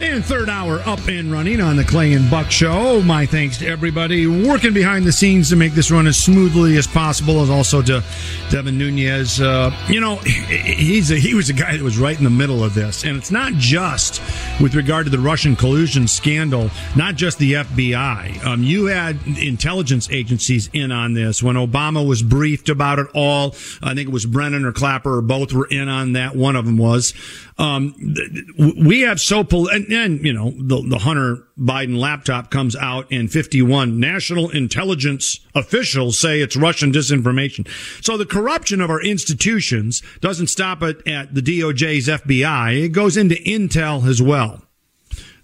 And third hour up and running on the Clay and Buck Show. My thanks to everybody working behind the scenes to make this run as smoothly as possible, as also to Devin Nunes. Uh, you know, he's a, he was a guy that was right in the middle of this, and it's not just with regard to the Russian collusion scandal, not just the FBI. Um, you had intelligence agencies in on this when Obama was briefed about it all. I think it was Brennan or Clapper or both were in on that. One of them was. Um, we have so pol- and, and, you know the, the Hunter Biden laptop comes out and 51 national intelligence officials say it's Russian disinformation. So the corruption of our institutions doesn't stop it at the DOJ's FBI; it goes into Intel as well.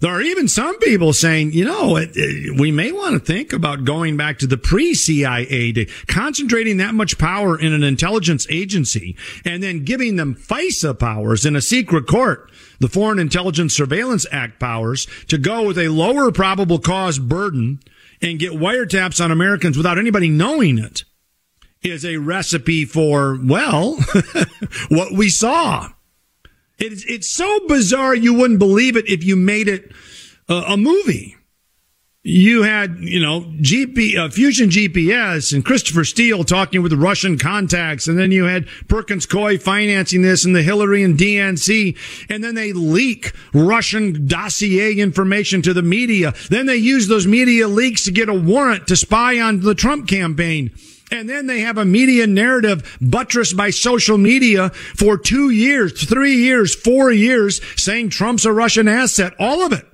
There are even some people saying, you know, it, it, we may want to think about going back to the pre-CIA, day, concentrating that much power in an intelligence agency and then giving them FISA powers in a secret court, the Foreign Intelligence Surveillance Act powers, to go with a lower probable cause burden and get wiretaps on Americans without anybody knowing it is a recipe for, well, what we saw. It's it's so bizarre you wouldn't believe it if you made it uh, a movie. You had, you know, GP, uh, Fusion GPS and Christopher Steele talking with Russian contacts. And then you had Perkins Coie financing this and the Hillary and DNC. And then they leak Russian dossier information to the media. Then they use those media leaks to get a warrant to spy on the Trump campaign. And then they have a media narrative buttressed by social media for two years, three years, four years, saying Trump's a Russian asset. All of it.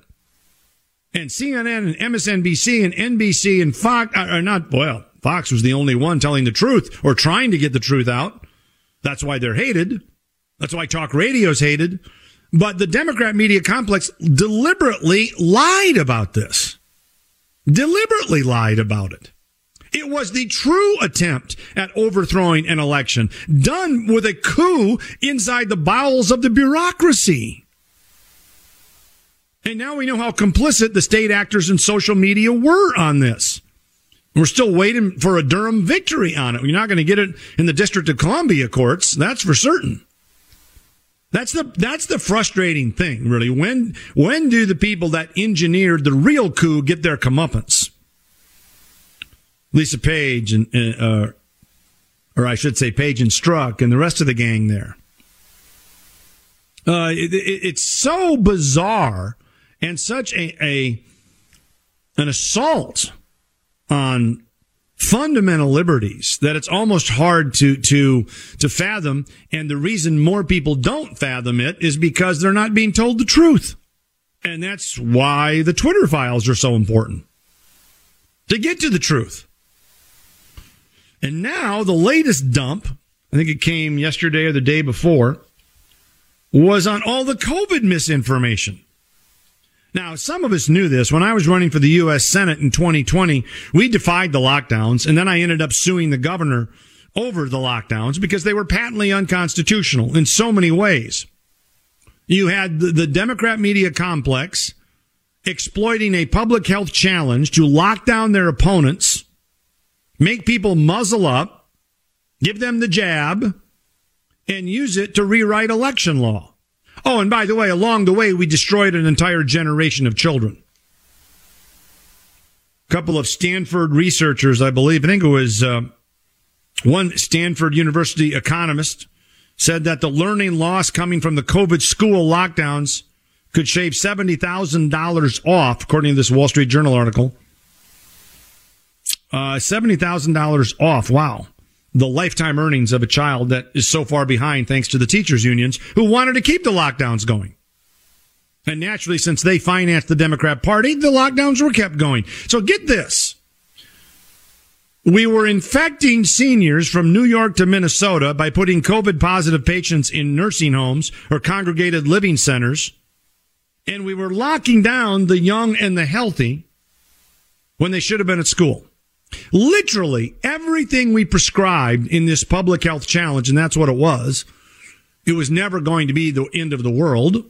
And CNN and MSNBC and NBC and Fox are uh, not, well, Fox was the only one telling the truth or trying to get the truth out. That's why they're hated. That's why talk radio's hated. But the Democrat media complex deliberately lied about this. Deliberately lied about it. It was the true attempt at overthrowing an election done with a coup inside the bowels of the bureaucracy. And now we know how complicit the state actors and social media were on this. We're still waiting for a Durham victory on it. You're not going to get it in the District of Columbia courts. That's for certain. That's the that's the frustrating thing, really. When when do the people that engineered the real coup get their comeuppance? Lisa Page and, uh, or I should say Page and Strzok and the rest of the gang there. Uh, it, it, it's so bizarre and such a, a an assault on fundamental liberties that it's almost hard to to to fathom. And the reason more people don't fathom it is because they're not being told the truth. And that's why the twitter files are so important. To get to the truth and now the latest dump, I think it came yesterday or the day before, was on all the COVID misinformation. Now, some of us knew this. When I was running for the U.S. Senate in 2020, we defied the lockdowns, and then I ended up suing the governor over the lockdowns because they were patently unconstitutional in so many ways. You had the, Democrat media complex exploiting a public health challenge to lock down their opponents, make people muzzle up, give them the jab, and use it to rewrite election law. Oh, and by the way, along the way, we destroyed an entire generation of children. A couple of Stanford researchers, I believe, I think it was uh, one Stanford University economist, said that the learning loss coming from the COVID school lockdowns could shave $70,000 off, according to this Wall Street Journal article. Uh, $70,000 off. Wow. The lifetime earnings of a child that is so far behind thanks to the teachers unions who wanted to keep the lockdowns going. And naturally, since they financed the Democrat Party, the lockdowns were kept going. So get this. We were infecting seniors from New York to Minnesota by putting COVID positive patients in nursing homes or congregated living centers. And we were locking down the young and the healthy when they should have been at school. Literally everything we prescribed in this public health challenge, and that's what it was, it was never going to be the end of the world.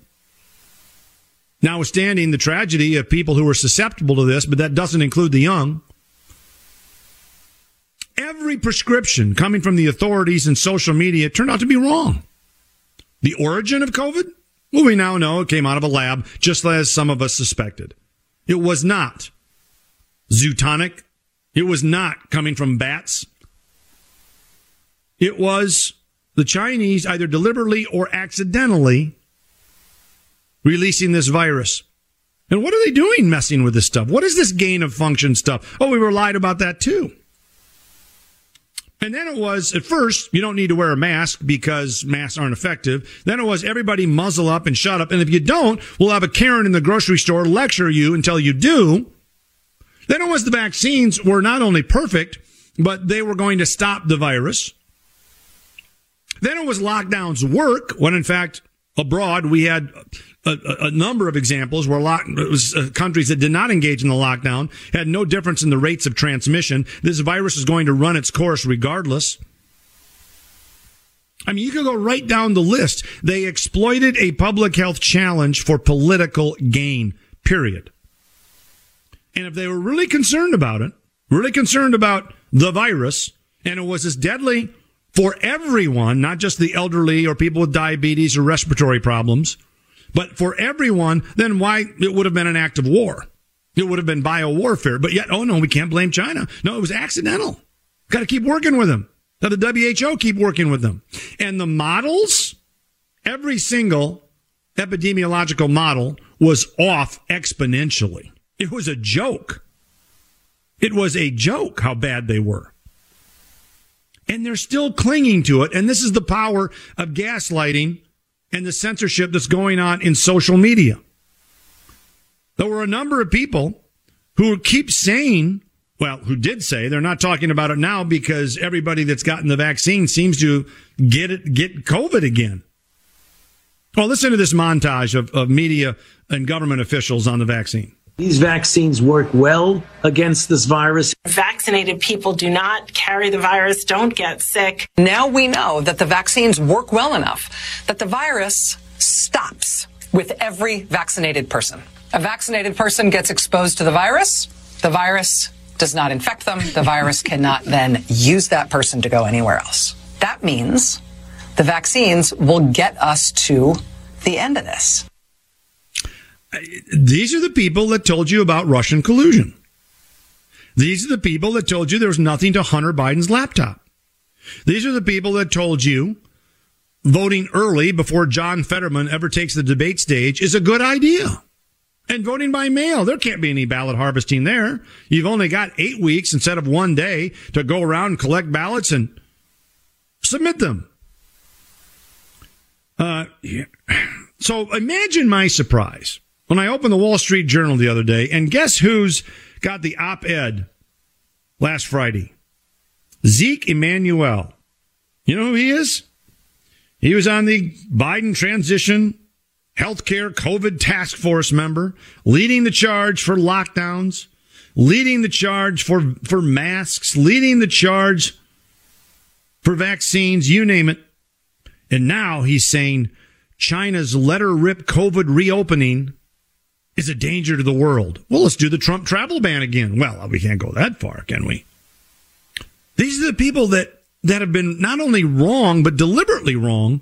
Notwithstanding the tragedy of people who are susceptible to this, but that doesn't include the young. Every prescription coming from the authorities and social media turned out to be wrong. The origin of COVID? Well, we now know it came out of a lab, just as some of us suspected. It was not zootonic. It was not coming from bats. It was the Chinese either deliberately or accidentally releasing this virus. And what are they doing messing with this stuff? What is this gain of function stuff? Oh, we were lied about that too. And then it was at first, you don't need to wear a mask because masks aren't effective. Then it was everybody muzzle up and shut up. And if you don't, we'll have a Karen in the grocery store lecture you until you do. Then it was the vaccines were not only perfect, but they were going to stop the virus. Then it was lockdowns work when in fact abroad we had a, a, number of examples where lock, uh, countries that did not engage in the lockdown had no difference in the rates of transmission. This virus is going to run its course regardless. I mean, you could go right down the list. They exploited a public health challenge for political gain, period. And if they were really concerned about it, really concerned about the virus, and it was as deadly for everyone, not just the elderly or people with diabetes or respiratory problems, but for everyone, then why it would have been an act of war. It would have been bio warfare. But yet, oh no, we can't blame China. No, it was accidental. Got to keep working with them. Now the WHO keep working with them. And the models, every single epidemiological model was off exponentially. It was a joke. It was a joke how bad they were. And they're still clinging to it. And this is the power of gaslighting and the censorship that's going on in social media. There were a number of people who keep saying, well, who did say they're not talking about it now because everybody that's gotten the vaccine seems to get it, get COVID again. Well, listen to this montage of, of media and government officials on the vaccine. These vaccines work well against this virus. Vaccinated people do not carry the virus, don't get sick. Now we know that the vaccines work well enough that the virus stops with every vaccinated person. A vaccinated person gets exposed to the virus. The virus does not infect them. The virus cannot then use that person to go anywhere else. That means the vaccines will get us to the end of this. These are the people that told you about Russian collusion. These are the people that told you there was nothing to Hunter Biden's laptop. These are the people that told you voting early before John Fetterman ever takes the debate stage is a good idea. And voting by mail, there can't be any ballot harvesting there. You've only got eight weeks instead of one day to go around and collect ballots and submit them. Uh, yeah. So imagine my surprise when I opened the Wall Street Journal the other day, and guess who's got the op ed last Friday? Zeke Emanuel. You know who he is? He was on the Biden transition healthcare COVID task force member, leading the charge for lockdowns, leading the charge for, for masks, leading the charge for vaccines, you name it. And now he's saying China's letter rip COVID reopening is a danger to the world. Well, let's do the Trump travel ban again. Well, we can't go that far, can we? These are the people that, that have been not only wrong, but deliberately wrong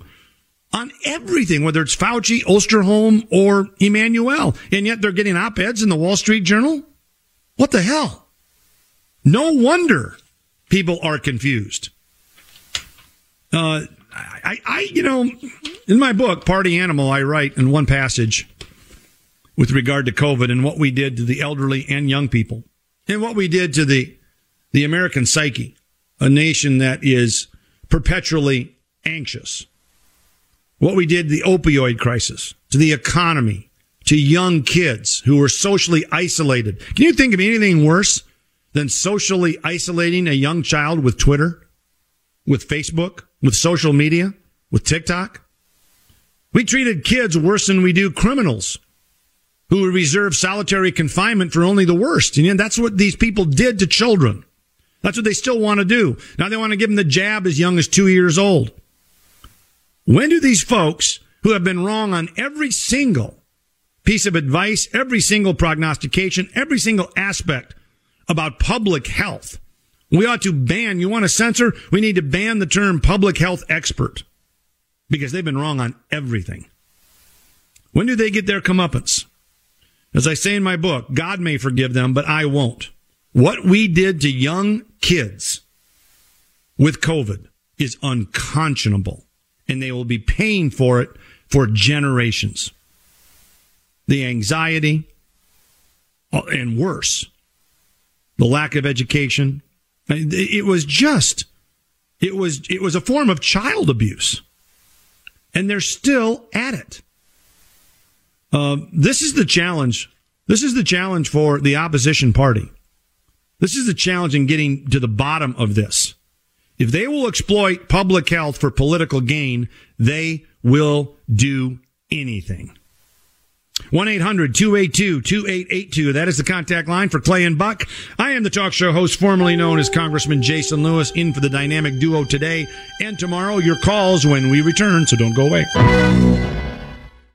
on everything, whether it's Fauci, Osterholm, or Emanuel. And yet they're getting op eds in the Wall Street Journal? What the hell? No wonder people are confused. Uh, I, I, you know, in my book, Party Animal, I write in one passage with regard to COVID and what we did to the elderly and young people and what we did to the, the American psyche, a nation that is perpetually anxious. What we did to the opioid crisis, to the economy, to young kids who were socially isolated. Can you think of anything worse than socially isolating a young child with Twitter, with Facebook, with social media, with TikTok? We treated kids worse than we do criminals who reserve solitary confinement for only the worst. And that's what these people did to children. That's what they still want to do. Now they want to give them the jab as young as two years old. When do these folks who have been wrong on every single piece of advice, every single prognostication, every single aspect about public health. We ought to ban, you want to censor? We need to ban the term public health expert because they've been wrong on everything. When do they get their comeuppance? As I say in my book, God may forgive them, but I won't. What we did to young kids with COVID is unconscionable, and they will be paying for it for generations the anxiety, uh, and worse, the lack of education. It was just, it was, it was a form of child abuse. And they're still at it. Uh, this is the challenge. This is the challenge for the opposition party. This is the challenge in getting to the bottom of this. If they will exploit public health for political gain, they will do anything. 1 800 282 2882. That is the contact line for Clay and Buck. I am the talk show host, formerly known as Congressman Jason Lewis, in for the dynamic duo today and tomorrow. Your calls when we return, so don't go away.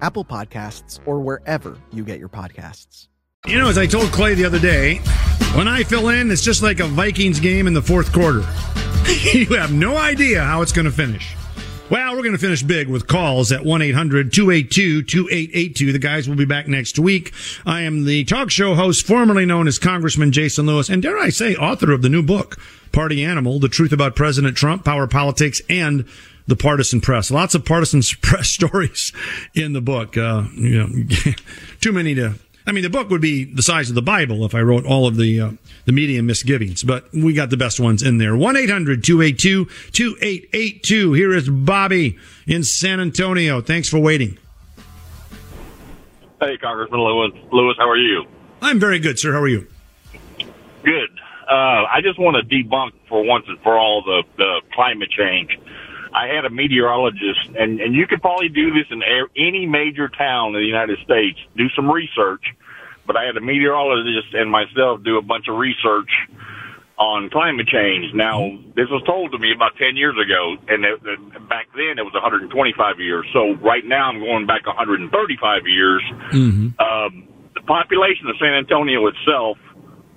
Apple Podcasts, or wherever you get your podcasts. You know, as I told Clay the other day, when I fill in, it's just like a Vikings game in the fourth quarter. you have no idea how it's going to finish. Well, we're going to finish big with calls at 1-800-282-2882. The guys will be back next week. I am the talk show host formerly known as Congressman Jason Lewis, and dare I say, author of the new book, Party Animal, The Truth About President Trump, Power Politics, and the partisan press. Lots of partisan press stories in the book. Uh, you know, too many to I mean, the book would be the size of the Bible if I wrote all of the uh, the media misgivings, but we got the best ones in there. 1-800-282-2882. Here is Bobby in San Antonio. Thanks for waiting. Hey, Congressman Lewis. Lewis, how are you? I'm very good, sir. How are you? Good. Uh, I just want to debunk for once and for all the, the climate change. I had a meteorologist, and, and you could probably do this in any major town in the United States. Do some research, but I had a meteorologist and myself do a bunch of research on climate change. Now, this was told to me about 10 years ago, and it, it, back then it was 125 years. So right now I'm going back 135 years. Mm-hmm. Um, the population of San Antonio itself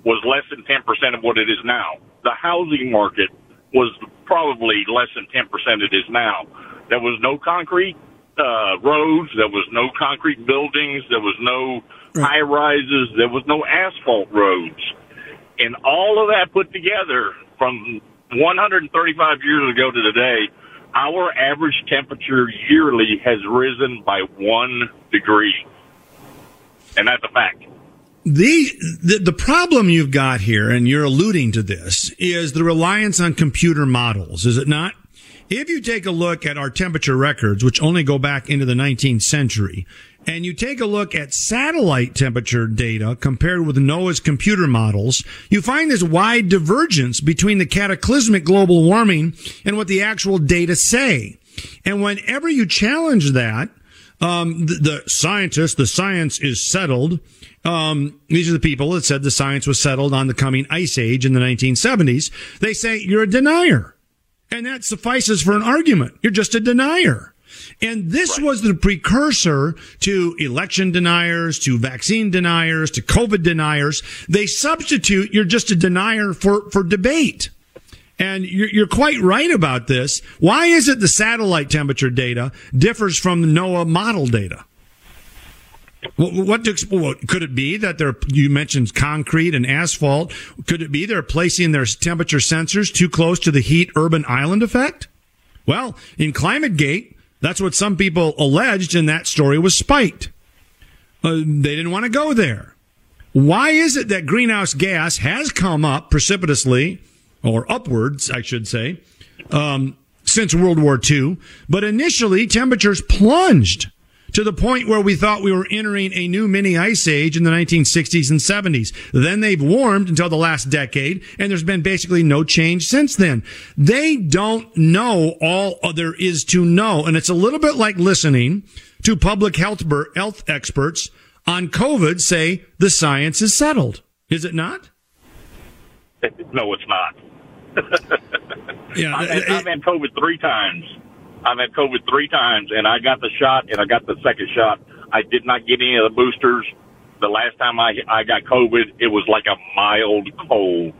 was less than 10% of what it is now. The housing market was probably less than 10% it is now. There was no concrete uh, roads. There was no concrete buildings. There was no right. high rises. There was no asphalt roads. And all of that put together from 135 years ago to today, our average temperature yearly has risen by one degree. And that's a fact. The, the, the problem you've got here, and you're alluding to this, is the reliance on computer models, is it not? If you take a look at our temperature records, which only go back into the 19th century, and you take a look at satellite temperature data compared with NOAA's computer models, you find this wide divergence between the cataclysmic global warming and what the actual data say. And whenever you challenge that, um, the, the scientists, the science is settled. Um, these are the people that said the science was settled on the coming ice age in the 1970s. They say you're a denier. And that suffices for an argument. You're just a denier. And this right. was the precursor to election deniers, to vaccine deniers, to COVID deniers. They substitute you're just a denier for, for debate. And you're, quite right about this. Why is it the satellite temperature data differs from the NOAA model data? What, what, could it be that they're? You mentioned concrete and asphalt. Could it be they're placing their temperature sensors too close to the heat urban island effect? Well, in ClimateGate, that's what some people alleged, and that story was spiked. Uh, they didn't want to go there. Why is it that greenhouse gas has come up precipitously, or upwards, I should say, um, since World War II, but initially temperatures plunged? to the point where we thought we were entering a new mini ice age in the 1960s and 70s. Then they've warmed until the last decade, and there's been basically no change since then. They don't know all there is to know, and it's a little bit like listening to public health, health experts on COVID say the science is settled. Is it not? No, it's not. Yeah, I've, had, I've had COVID three times. I've had COVID three times, and I got the shot, and I got the second shot. I did not get any of the boosters. The last time I I got COVID, it was like a mild cold,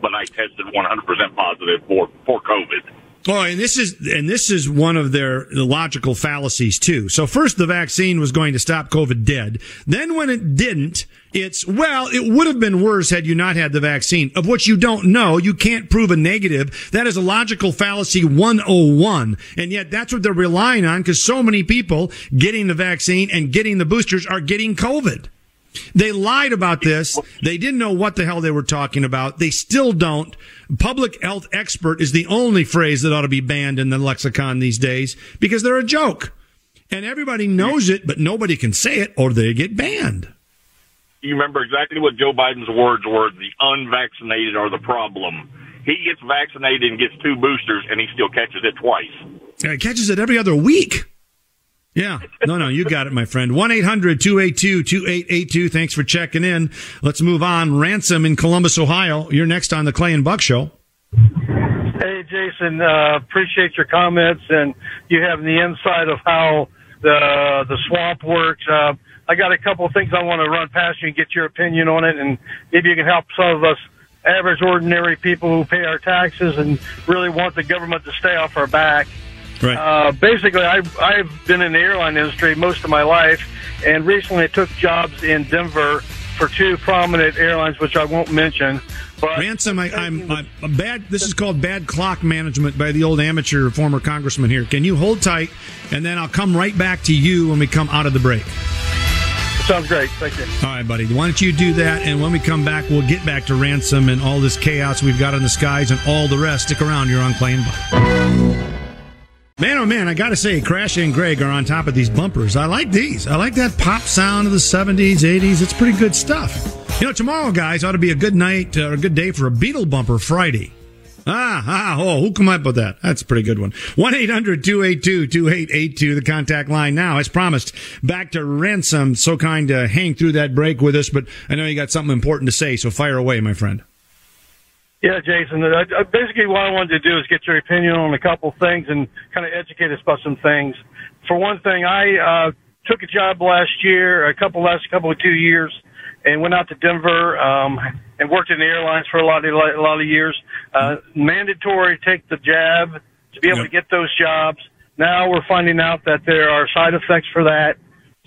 but I tested 100% positive for for COVID. Oh, and this is and this is one of their logical fallacies too. So first the vaccine was going to stop COVID dead. Then when it didn't, it's well, it would have been worse had you not had the vaccine. Of which you don't know, you can't prove a negative. That is a logical fallacy 101. And yet that's what they're relying on because so many people getting the vaccine and getting the boosters are getting COVID. They lied about this. They didn't know what the hell they were talking about. They still don't. Public health expert is the only phrase that ought to be banned in the lexicon these days because they're a joke. And everybody knows it, but nobody can say it or they get banned. You remember exactly what Joe Biden's words were the unvaccinated are the problem. He gets vaccinated and gets two boosters and he still catches it twice. He catches it every other week. Yeah. No, no, you got it, my friend. 1 800 282 2882. Thanks for checking in. Let's move on. Ransom in Columbus, Ohio. You're next on the Clay and Buck Show. Hey, Jason, uh, appreciate your comments and you having the insight of how the the swamp works. Uh, I got a couple of things I want to run past you and get your opinion on it, and maybe you can help some of us average, ordinary people who pay our taxes and really want the government to stay off our back. Right. Uh, basically, I've, I've been in the airline industry most of my life, and recently I took jobs in Denver for two prominent airlines, which I won't mention. But Ransom, I, I'm, I'm a bad. This is called bad clock management by the old amateur former congressman here. Can you hold tight, and then I'll come right back to you when we come out of the break. Sounds great. Thank you. All right, buddy. Why don't you do that? And when we come back, we'll get back to ransom and all this chaos we've got in the skies and all the rest. Stick around. You're on and Buck. Man, oh man, I got to say, Crash and Greg are on top of these bumpers. I like these. I like that pop sound of the 70s, 80s. It's pretty good stuff. You know, tomorrow, guys, ought to be a good night uh, or a good day for a Beatle bumper Friday. Ah, ah, oh, who come up with that? That's a pretty good one. 1-800-282-2882, the contact line now. As promised, back to Ransom. So kind to hang through that break with us, but I know you got something important to say, so fire away, my friend. Yeah, Jason. I, I, basically, what I wanted to do is get your opinion on a couple things and kind of educate us about some things. For one thing, I uh, took a job last year, a couple last couple of two years, and went out to Denver um, and worked in the airlines for a lot of a lot of years. Uh, mandatory take the jab to be able to get those jobs. Now we're finding out that there are side effects for that.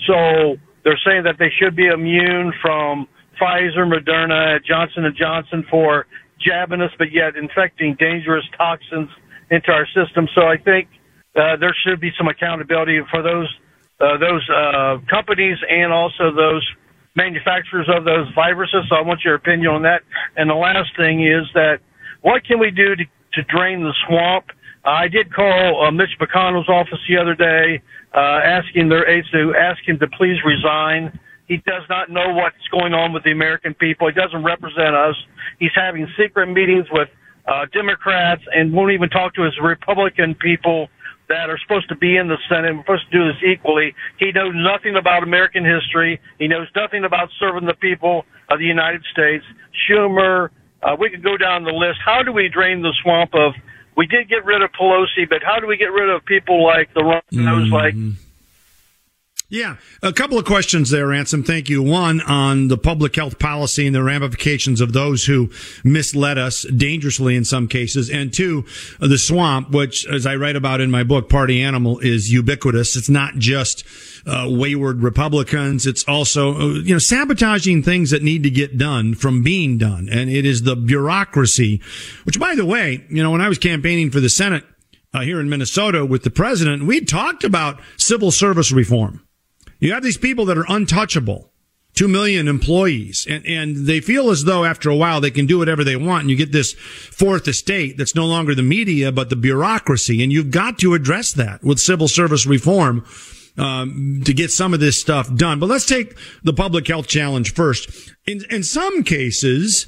So they're saying that they should be immune from Pfizer, Moderna, Johnson and Johnson for jabbing us, but yet infecting dangerous toxins into our system. So I think uh, there should be some accountability for those uh, those uh, companies and also those manufacturers of those viruses. So I want your opinion on that. And the last thing is that what can we do to, to drain the swamp? I did call uh, Mitch McConnell's office the other day, uh, asking their aides to ask him to please resign. He does not know what's going on with the American people. He doesn't represent us. He's having secret meetings with uh, Democrats and won't even talk to his Republican people that are supposed to be in the Senate. We're supposed to do this equally. He knows nothing about American history. He knows nothing about serving the people of the United States. Schumer, uh, we could go down the list. How do we drain the swamp of? We did get rid of Pelosi, but how do we get rid of people like the RINOs, mm-hmm. like yeah, a couple of questions there, Ransom. Thank you. One on the public health policy and the ramifications of those who misled us dangerously in some cases, and two, the swamp, which, as I write about in my book, Party Animal, is ubiquitous. It's not just uh, wayward Republicans. It's also uh, you know sabotaging things that need to get done from being done, and it is the bureaucracy. Which, by the way, you know, when I was campaigning for the Senate. Uh, here in Minnesota with the president, we talked about civil service reform. You have these people that are untouchable. Two million employees and, and they feel as though after a while they can do whatever they want. And you get this fourth estate that's no longer the media, but the bureaucracy. And you've got to address that with civil service reform. Um, to get some of this stuff done. But let's take the public health challenge first. In, in some cases,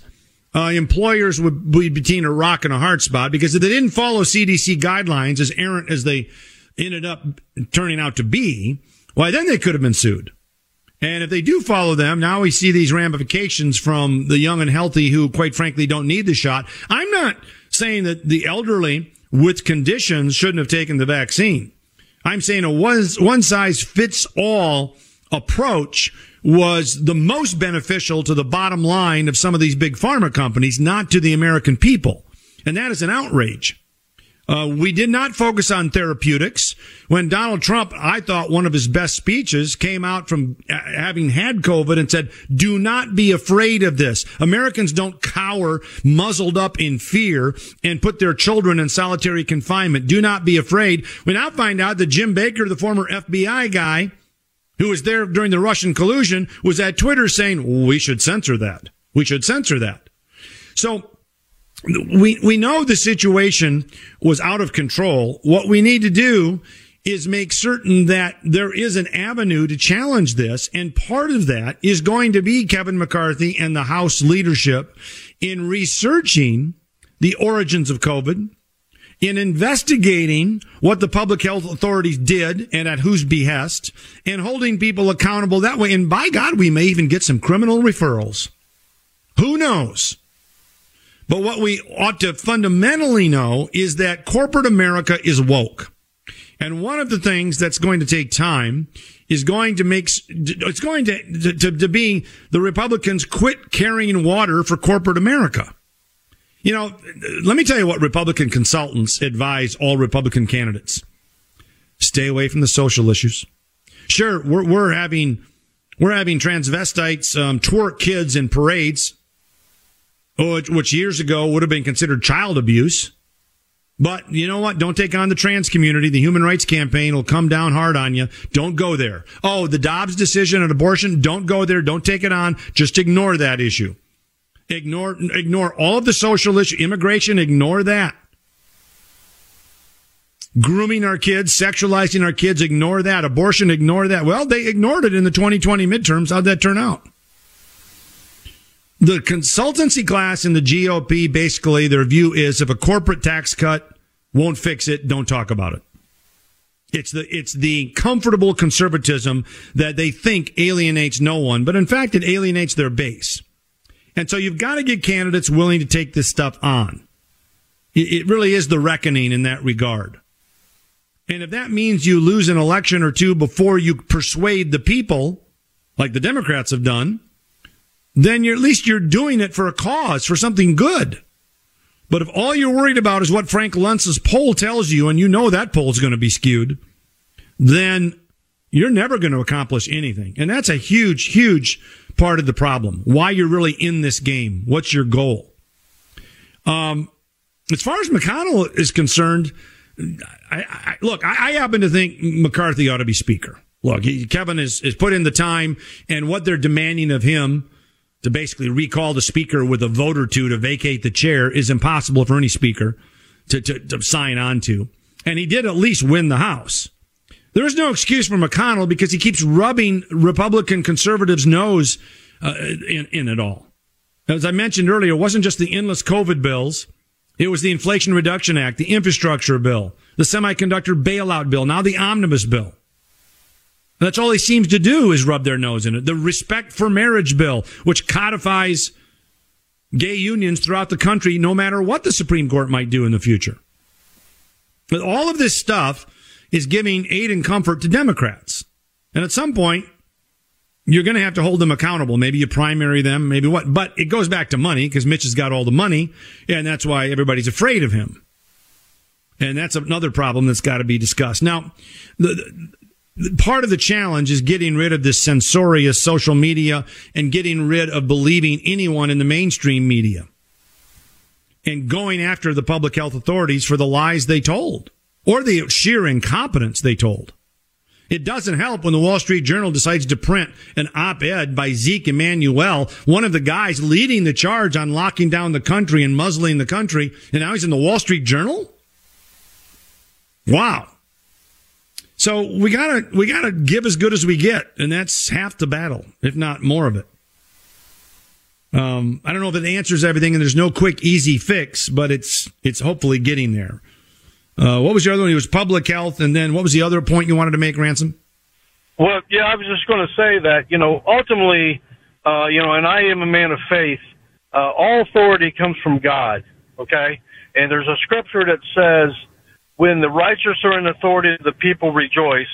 uh, employers would be between a rock and a hard spot because if they didn't follow CDC guidelines as errant as they ended up turning out to be, why then they could have been sued. And if they do follow them, now we see these ramifications from the young and healthy who, quite frankly, don't need the shot. I'm not saying that the elderly with conditions shouldn't have taken the vaccine. I'm saying a one, one size fits all approach was the most beneficial to the bottom line of some of these big pharma companies, not to the American people. And that is an outrage. Uh, we did not focus on therapeutics. When Donald Trump, I thought one of his best speeches came out from having had COVID and said, do not be afraid of this. Americans don't cower muzzled up in fear and put their children in solitary confinement. Do not be afraid. We now find out that Jim Baker, the former FBI guy who was there during the Russian collusion, was at Twitter saying, we should censor that. We should censor that. So we we know the situation was out of control. What we need to do is make certain that there is an avenue to challenge this. And part of that is going to be Kevin McCarthy and the House leadership in researching the origins of COVID, in investigating what the public health authorities did and at whose behest and holding people accountable that way. And by God, we may even get some criminal referrals. Who knows? But what we ought to fundamentally know is that corporate America is woke. And one of the things that's going to take time is going to make, it's going to, to, to be the Republicans quit carrying water for corporate America. You know, let me tell you what Republican consultants advise all Republican candidates. Stay away from the social issues. Sure, we're, we're having, we're having transvestites, um, twerk kids in parades, which, years ago would have been considered child abuse. But you know what? Don't take on the trans community. The human rights campaign will come down hard on you. Don't go there. Oh, the Dobbs decision on abortion. Don't go there. Don't take it on. Just ignore that issue. Ignore, ignore all of the social issue, immigration, ignore that. Grooming our kids, sexualizing our kids, ignore that. Abortion, ignore that. Well, they ignored it in the 2020 midterms. How'd that turn out? The consultancy class in the GOP, basically, their view is if a corporate tax cut won't fix it, don't talk about it. It's the, it's the comfortable conservatism that they think alienates no one, but in fact, it alienates their base. And so you've got to get candidates willing to take this stuff on. It really is the reckoning in that regard. And if that means you lose an election or two before you persuade the people, like the Democrats have done, then you're, at least you're doing it for a cause, for something good. But if all you're worried about is what Frank Luntz's poll tells you, and you know that poll is going to be skewed, then you're never going to accomplish anything. And that's a huge, huge part of the problem. Why you're really in this game. What's your goal? Um, as far as McConnell is concerned, I, I, look, I, I, happen to think McCarthy ought to be speaker. Look, he, Kevin has, has put in the time and what they're demanding of him to basically recall the speaker with a vote or two to vacate the chair is impossible for any speaker to, to, to sign on to. And he did at least win the House. There is no excuse for McConnell because he keeps rubbing Republican conservatives' nose uh, in, in it all. As I mentioned earlier, it wasn't just the endless COVID bills. It was the Inflation Reduction Act, the infrastructure bill, the semiconductor bailout bill, now the omnibus bill. That's all he seems to do is rub their nose in it. The respect for marriage bill, which codifies gay unions throughout the country, no matter what the Supreme Court might do in the future. But all of this stuff is giving aid and comfort to Democrats. And at some point, you're going to have to hold them accountable. Maybe you primary them, maybe what. But it goes back to money because Mitch has got all the money, and that's why everybody's afraid of him. And that's another problem that's got to be discussed. Now, the, the, part of the challenge is getting rid of this censorious social media and getting rid of believing anyone in the mainstream media and going after the public health authorities for the lies they told or the sheer incompetence they told. It doesn't help when the Wall Street Journal decides to print an op-ed by Zeke Emanuel, one of the guys leading the charge on locking down the country and muzzling the country, and now he's in the Wall Street Journal? Wow. So we gotta, we gotta give as good as we get, and that's half the battle, if not more of it. Um, I don't know if it answers everything, and there's no quick, easy fix, but it's, it's hopefully getting there. Uh, what was the other one? It was public health, and then what was the other point you wanted to make, Ransom? Well, yeah, I was just going to say that you know ultimately, uh, you know, and I am a man of faith. Uh, all authority comes from God. Okay, and there's a scripture that says, "When the righteous are in authority, the people rejoice."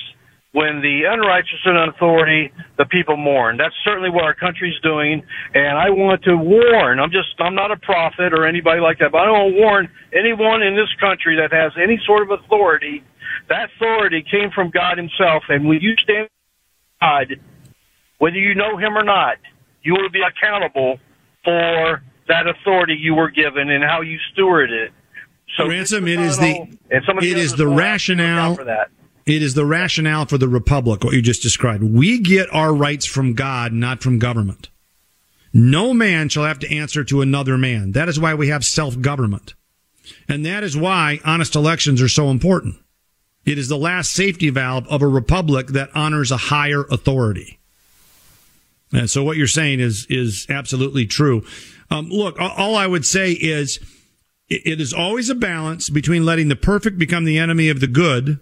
when the unrighteous are in authority, the people mourn. That's certainly what our country's doing, and I want to warn. I'm just I'm not a prophet or anybody like that, but I want to warn anyone in this country that has any sort of authority. That authority came from God Himself, and when you stand God, whether you know Him or not, you will be accountable for that authority you were given and how you steward it. So ransom, it is the it is the rationale for that it is the rationale for the republic, what you just described. We get our rights from God, not from government. No man shall have to answer to another man. That is why we have self-government. And that is why honest elections are so important. It is the last safety valve of a republic that honors a higher authority. And so what you're saying is, is absolutely true. Um, look, all I would say is, it, is always a balance between letting the perfect become the enemy of the good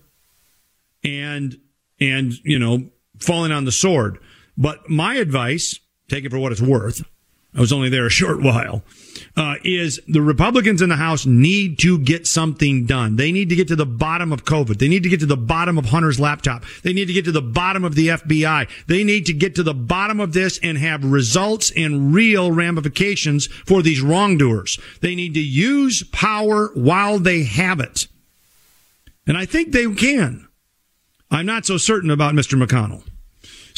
and, and, you know, falling on the sword. But my advice, take it for what it's worth. I was only there a short while. Uh, is the Republicans in the House need to get something done. They need to get to the bottom of COVID. They need to get to the bottom of Hunter's laptop. They need to get to the bottom of the FBI. They need to get to the bottom of this and have results and real ramifications for these wrongdoers. They need to use power while they have it. And I think they can. I'm not so certain about Mr. McConnell.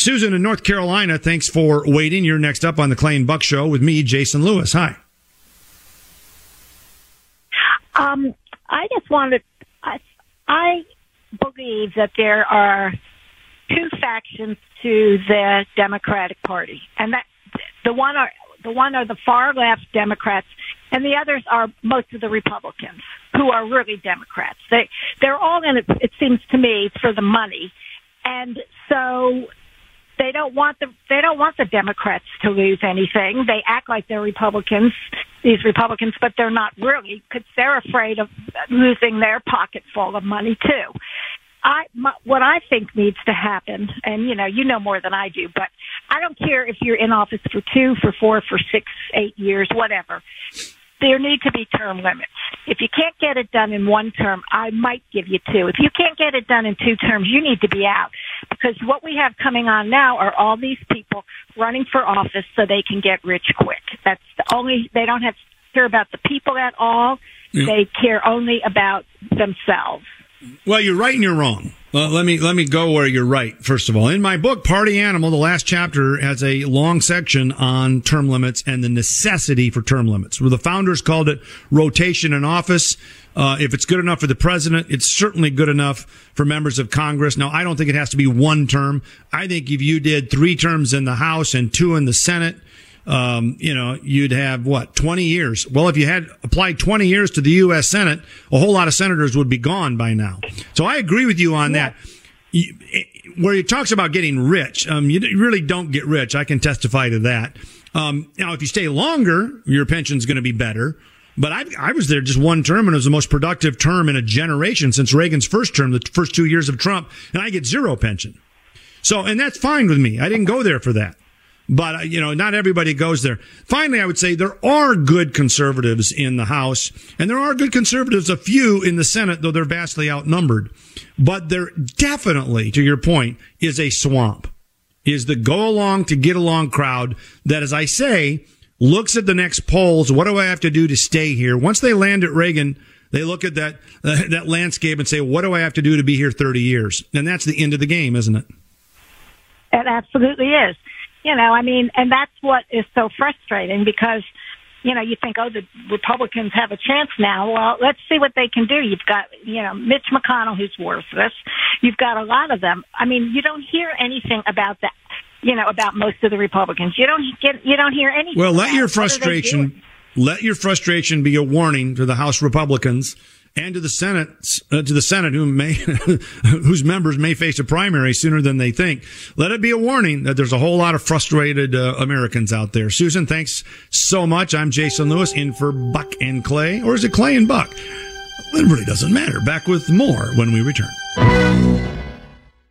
Susan in North Carolina, thanks for waiting. You're next up on the Clay and Buck Show with me, Jason Lewis. Hi. Um, I just wanted, I, I believe that there are two factions to the Democratic Party, and that the one are the one are the far left Democrats, and the others are most of the Republicans who are really Democrats. They they're all in it. It seems to me for the money, and so they don't want the they don't want the Democrats to lose anything. They act like they're Republicans, these Republicans, but they're not really because they're afraid of losing their pocket full of money too. I my, what I think needs to happen, and you know, you know more than I do, but I don't care if you're in office for two, for four, for six, eight years, whatever. There need to be term limits. If you can't get it done in one term, I might give you two. If you can't get it done in two terms, you need to be out. Because what we have coming on now are all these people running for office so they can get rich quick. That's the only, they don't have to care about the people at all. Yeah. They care only about themselves. Well, you're right and you're wrong. Uh, let me let me go where you're right. First of all, in my book Party Animal, the last chapter has a long section on term limits and the necessity for term limits. Where the founders called it rotation in office. Uh, if it's good enough for the president, it's certainly good enough for members of Congress. Now, I don't think it has to be one term. I think if you did three terms in the House and two in the Senate, um, you know, you'd have what, 20 years. Well, if you had applied 20 years to the U.S. Senate, a whole lot of senators would be gone by now. So I agree with you on that. Where he talks about getting rich, um, you really don't get rich. I can testify to that. Um, now, if you stay longer, your pension's going to be better. But I, I was there just one term, and it was the most productive term in a generation since Reagan's first term, the first two years of Trump, and I get zero pension. So, and that's fine with me. I didn't go there for that. But, uh, you know, not everybody goes there. Finally, I would say there are good conservatives in the House, and there are good conservatives, a few in the Senate, though they're vastly outnumbered. But there definitely, to your point, is a swamp. Is the go along to get along crowd that, as I say, looks at the next polls. What do I have to do to stay here? Once they land at Reagan, they look at that, uh, that landscape and say, what do I have to do to be here 30 years? And that's the end of the game, isn't it? It absolutely is. You know, I mean, and that's what is so frustrating because, you know, you think, oh, the Republicans have a chance now. Well, let's see what they can do. You've got, you know, Mitch McConnell, who's worthless. You've got a lot of them. I mean, you don't hear anything about that, you know, about most of the Republicans. You don't get, you don't hear anything. Well, let your what are they doing. frustration let your frustration be a warning to the House Republicans and to the Senate uh, to the Senate who may whose members may face a primary sooner than they think. Let it be a warning that there's a whole lot of frustrated uh, Americans out there. Susan, thanks so much. I'm Jason Lewis in for Buck and Clay, or is it Clay and Buck? It really doesn't matter. Back with more when we return.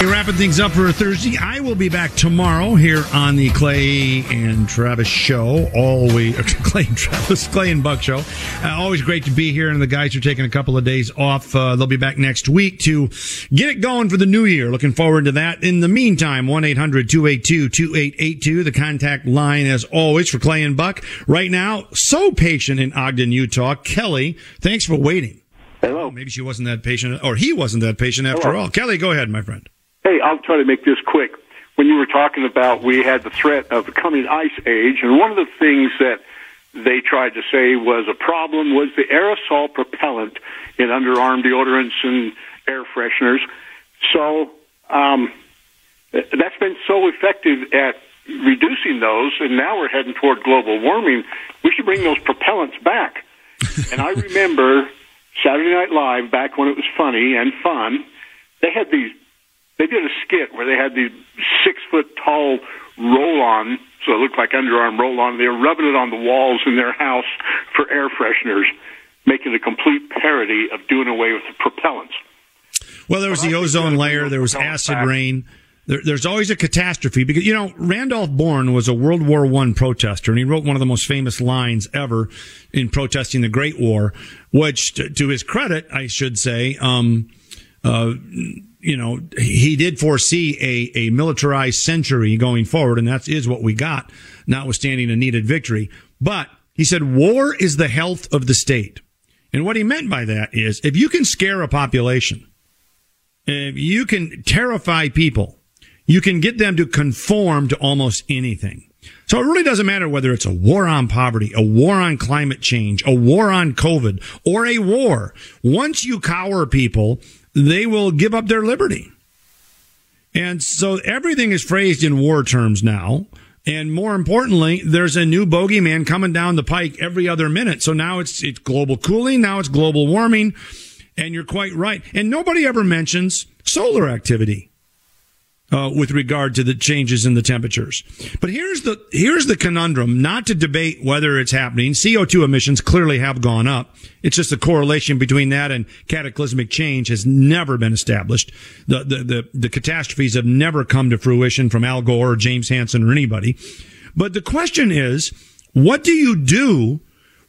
Wrapping things up for Thursday. I will be back tomorrow here on the Clay and Travis show. Always Clay and Travis, Clay and Buck show. Uh, always great to be here, and the guys are taking a couple of days off. Uh, they'll be back next week to get it going for the new year. Looking forward to that. In the meantime, 1-800-282-2882, the contact line as always for Clay and Buck. Right now, so patient in Ogden, Utah. Kelly, thanks for waiting. Hello. Maybe she wasn't that patient, or he wasn't that patient after Hello. all. Kelly, go ahead, my friend. Hey, I'll try to make this quick. When you were talking about we had the threat of the coming ice age, and one of the things that they tried to say was a problem was the aerosol propellant in underarm deodorants and air fresheners. So um, that's been so effective at reducing those, and now we're heading toward global warming. We should bring those propellants back. and I remember Saturday Night Live back when it was funny and fun. They had these they did a skit where they had these six foot tall roll on, so it looked like underarm roll on. They were rubbing it on the walls in their house for air fresheners, making a complete parody of doing away with the propellants. Well, there was the ozone layer. There was acid rain. There, there's always a catastrophe because you know Randolph Bourne was a World War One protester, and he wrote one of the most famous lines ever in protesting the Great War. Which, to, to his credit, I should say, um, uh, you know, he did foresee a, a militarized century going forward, and that is what we got, notwithstanding a needed victory. But he said, war is the health of the state. And what he meant by that is if you can scare a population, if you can terrify people, you can get them to conform to almost anything. So it really doesn't matter whether it's a war on poverty, a war on climate change, a war on COVID, or a war. Once you cower people, they will give up their liberty. And so everything is phrased in war terms now. And more importantly, there's a new bogeyman coming down the pike every other minute. So now it's, it's global cooling. Now it's global warming. And you're quite right. And nobody ever mentions solar activity. Uh, with regard to the changes in the temperatures. But here's the here's the conundrum, not to debate whether it's happening. CO2 emissions clearly have gone up. It's just the correlation between that and cataclysmic change has never been established. The the the, the catastrophes have never come to fruition from Al Gore or James Hansen or anybody. But the question is, what do you do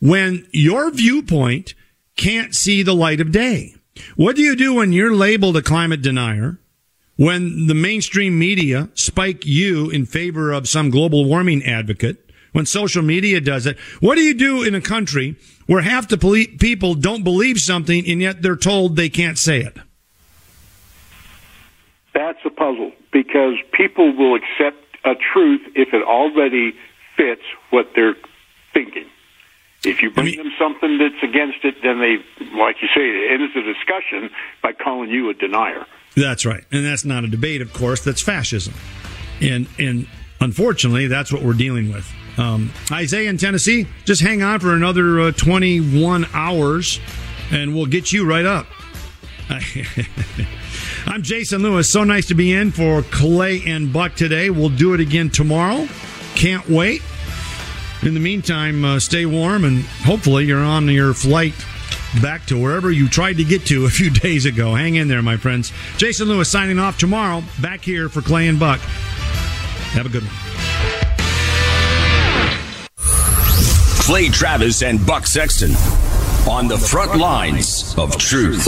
when your viewpoint can't see the light of day? What do you do when you're labeled a climate denier? When the mainstream media spike you in favor of some global warming advocate, when social media does it, what do you do in a country where half the poli- people don't believe something and yet they're told they can't say it? That's a puzzle because people will accept a truth if it already fits what they're thinking. If you bring them something that's against it, then they, like you say, it ends the discussion by calling you a denier. That's right. And that's not a debate, of course. That's fascism. And, and unfortunately, that's what we're dealing with. Um, Isaiah in Tennessee, just hang on for another uh, 21 hours and we'll get you right up. I'm Jason Lewis. So nice to be in for Clay and Buck today. We'll do it again tomorrow. Can't wait. In the meantime, uh, stay warm and hopefully you're on your flight back to wherever you tried to get to a few days ago. Hang in there, my friends. Jason Lewis signing off tomorrow, back here for Clay and Buck. Have a good one. Clay Travis and Buck Sexton on the front lines of truth.